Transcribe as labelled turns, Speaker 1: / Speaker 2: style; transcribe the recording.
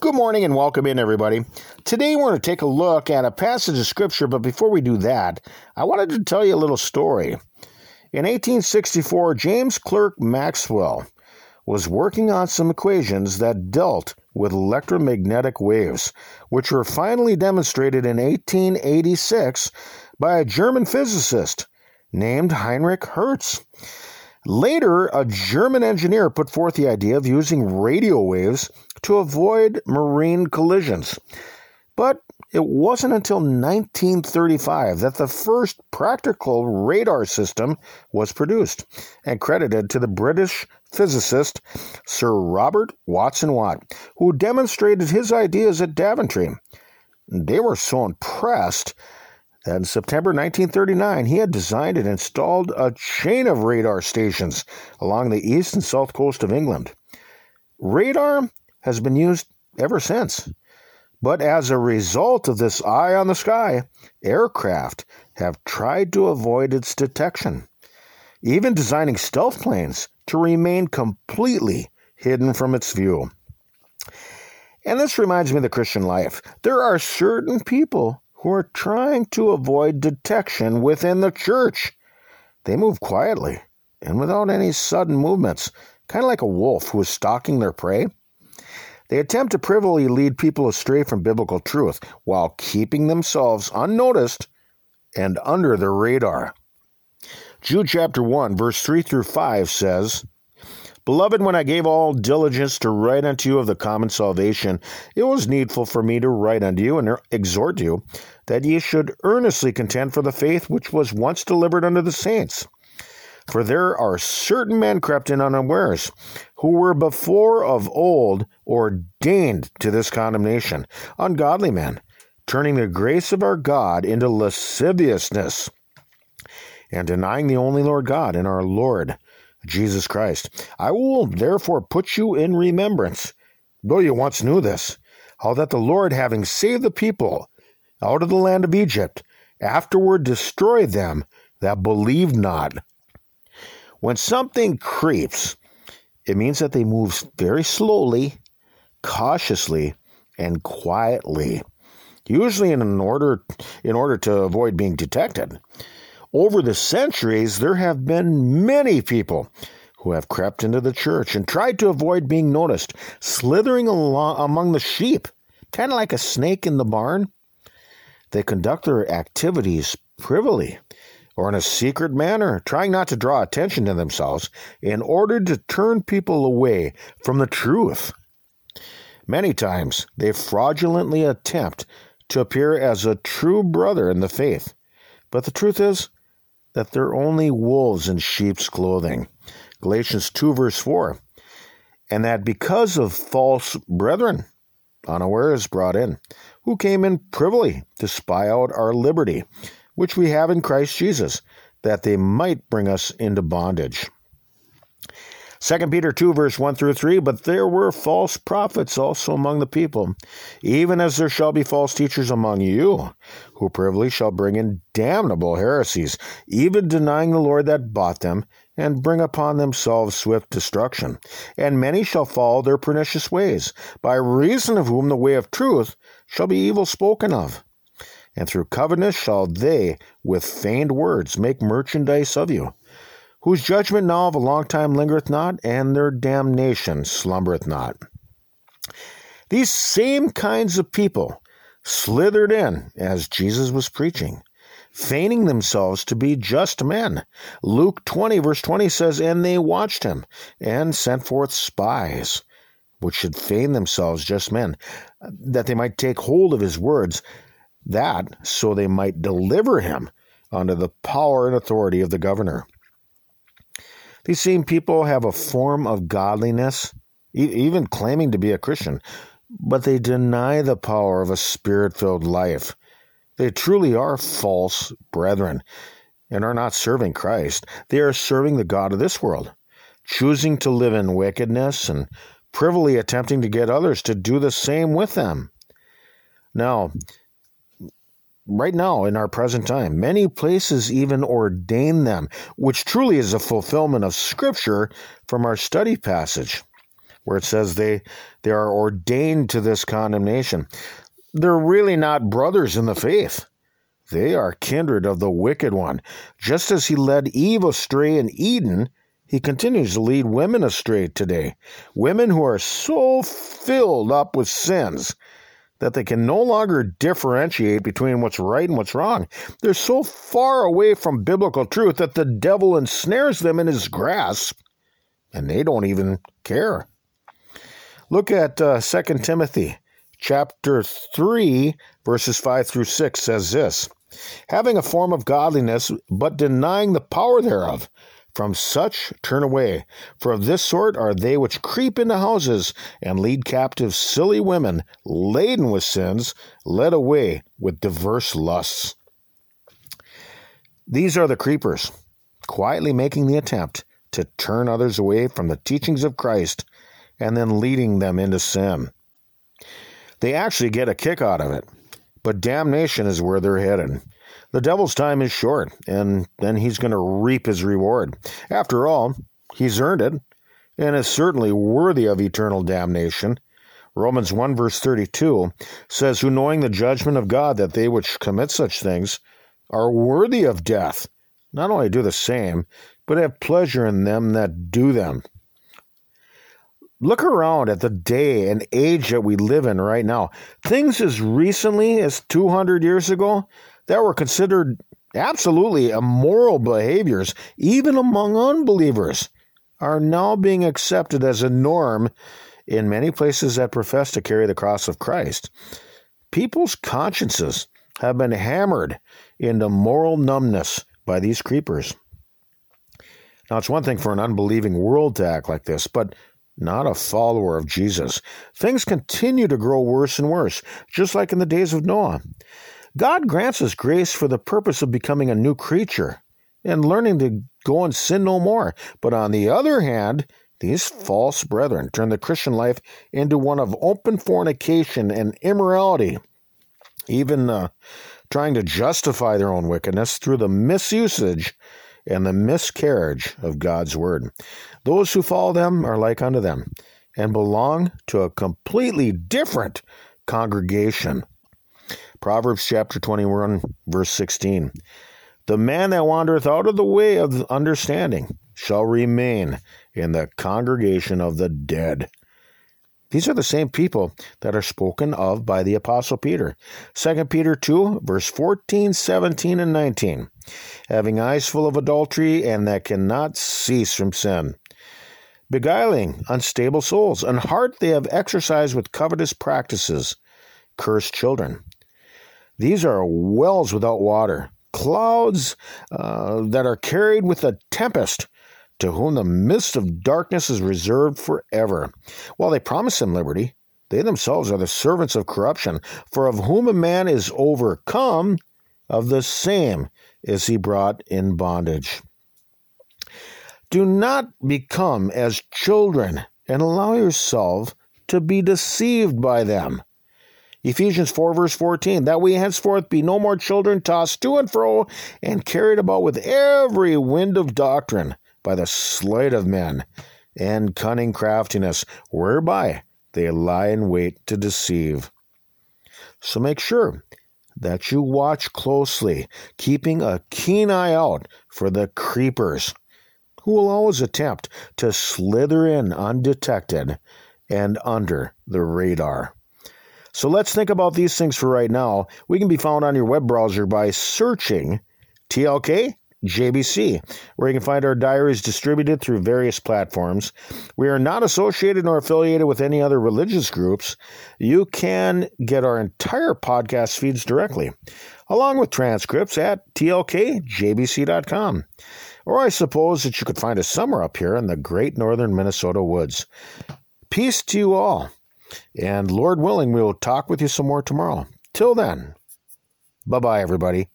Speaker 1: Good morning and welcome in, everybody. Today we're going to take a look at a passage of Scripture, but before we do that, I wanted to tell you a little story. In 1864, James Clerk Maxwell was working on some equations that dealt with electromagnetic waves, which were finally demonstrated in 1886 by a German physicist named Heinrich Hertz. Later, a German engineer put forth the idea of using radio waves to avoid marine collisions. But it wasn't until 1935 that the first practical radar system was produced and credited to the British physicist Sir Robert Watson Watt, who demonstrated his ideas at Daventry. They were so impressed that in September 1939 he had designed and installed a chain of radar stations along the east and south coast of England. Radar has been used ever since. But as a result of this eye on the sky, aircraft have tried to avoid its detection, even designing stealth planes to remain completely hidden from its view. And this reminds me of the Christian life. There are certain people who are trying to avoid detection within the church. They move quietly and without any sudden movements, kind of like a wolf who is stalking their prey. They attempt to privily lead people astray from biblical truth while keeping themselves unnoticed and under the radar. Jude chapter 1, verse 3 through 5 says, Beloved, when I gave all diligence to write unto you of the common salvation, it was needful for me to write unto you and exhort you that ye should earnestly contend for the faith which was once delivered unto the saints. For there are certain men crept in unawares, who were before of old ordained to this condemnation, ungodly men, turning the grace of our God into lasciviousness, and denying the only Lord God and our Lord Jesus Christ. I will therefore put you in remembrance, though you once knew this, how that the Lord, having saved the people out of the land of Egypt, afterward destroyed them that believed not. When something creeps, it means that they move very slowly, cautiously, and quietly, usually in order in order to avoid being detected. Over the centuries, there have been many people who have crept into the church and tried to avoid being noticed, slithering along among the sheep, kind of like a snake in the barn. They conduct their activities privily or in a secret manner, trying not to draw attention to themselves in order to turn people away from the truth. Many times they fraudulently attempt to appear as a true brother in the faith, but the truth is that they're only wolves in sheep's clothing. Galatians 2, verse 4. And that because of false brethren, unawares brought in, who came in privily to spy out our liberty which we have in Christ Jesus, that they might bring us into bondage. 2 Peter 2, verse 1 through 3 But there were false prophets also among the people, even as there shall be false teachers among you, who privily shall bring in damnable heresies, even denying the Lord that bought them, and bring upon themselves swift destruction. And many shall follow their pernicious ways, by reason of whom the way of truth shall be evil spoken of and through covetousness shall they with feigned words make merchandise of you, whose judgment now of a long time lingereth not, and their damnation slumbereth not. These same kinds of people slithered in as Jesus was preaching, feigning themselves to be just men. Luke 20, verse 20 says, And they watched him and sent forth spies, which should feign themselves just men, that they might take hold of his words that so they might deliver him under the power and authority of the governor. These same people have a form of godliness, even claiming to be a Christian, but they deny the power of a spirit filled life. They truly are false brethren and are not serving Christ. They are serving the God of this world, choosing to live in wickedness and privily attempting to get others to do the same with them. Now, right now in our present time. Many places even ordain them, which truly is a fulfillment of Scripture from our study passage. where it says they they are ordained to this condemnation. They're really not brothers in the faith. They are kindred of the wicked one. Just as he led Eve astray in Eden, he continues to lead women astray today. Women who are so filled up with sins that they can no longer differentiate between what's right and what's wrong. They're so far away from biblical truth that the devil ensnares them in his grasp, and they don't even care. Look at uh, 2 Timothy chapter 3, verses 5 through 6 says this Having a form of godliness, but denying the power thereof. From such turn away, for of this sort are they which creep into houses and lead captive silly women, laden with sins, led away with diverse lusts. These are the creepers, quietly making the attempt to turn others away from the teachings of Christ and then leading them into sin. They actually get a kick out of it, but damnation is where they're headed. The devil's time is short, and then he's going to reap his reward. After all, he's earned it, and is certainly worthy of eternal damnation. Romans 1 verse 32 says, Who knowing the judgment of God, that they which commit such things are worthy of death, not only do the same, but have pleasure in them that do them. Look around at the day and age that we live in right now. Things as recently as 200 years ago that were considered absolutely immoral behaviors, even among unbelievers, are now being accepted as a norm in many places that profess to carry the cross of Christ. People's consciences have been hammered into moral numbness by these creepers. Now, it's one thing for an unbelieving world to act like this, but not a follower of Jesus. Things continue to grow worse and worse, just like in the days of Noah. God grants us grace for the purpose of becoming a new creature and learning to go and sin no more. But on the other hand, these false brethren turn the Christian life into one of open fornication and immorality, even uh, trying to justify their own wickedness through the misusage and the miscarriage of God's word. Those who follow them are like unto them and belong to a completely different congregation. Proverbs chapter 21, verse 16. The man that wandereth out of the way of understanding shall remain in the congregation of the dead. These are the same people that are spoken of by the Apostle Peter. 2 Peter 2, verse 14, 17, and 19. Having eyes full of adultery, and that cannot cease from sin. Beguiling unstable souls, and heart they have exercised with covetous practices. Cursed children. These are wells without water, clouds uh, that are carried with a tempest, to whom the mist of darkness is reserved forever. While they promise him liberty, they themselves are the servants of corruption. For of whom a man is overcome, of the same is he brought in bondage. Do not become as children and allow yourself to be deceived by them. Ephesians 4, verse 14, that we henceforth be no more children tossed to and fro and carried about with every wind of doctrine by the sleight of men and cunning craftiness, whereby they lie in wait to deceive. So make sure that you watch closely, keeping a keen eye out for the creepers who will always attempt to slither in undetected and under the radar. So let's think about these things for right now. We can be found on your web browser by searching TLK JBC, where you can find our diaries distributed through various platforms. We are not associated nor affiliated with any other religious groups. You can get our entire podcast feeds directly, along with transcripts at tlkjbc.com. Or I suppose that you could find us somewhere up here in the great northern Minnesota woods. Peace to you all. And Lord willing, we'll talk with you some more tomorrow. Till then, bye bye, everybody.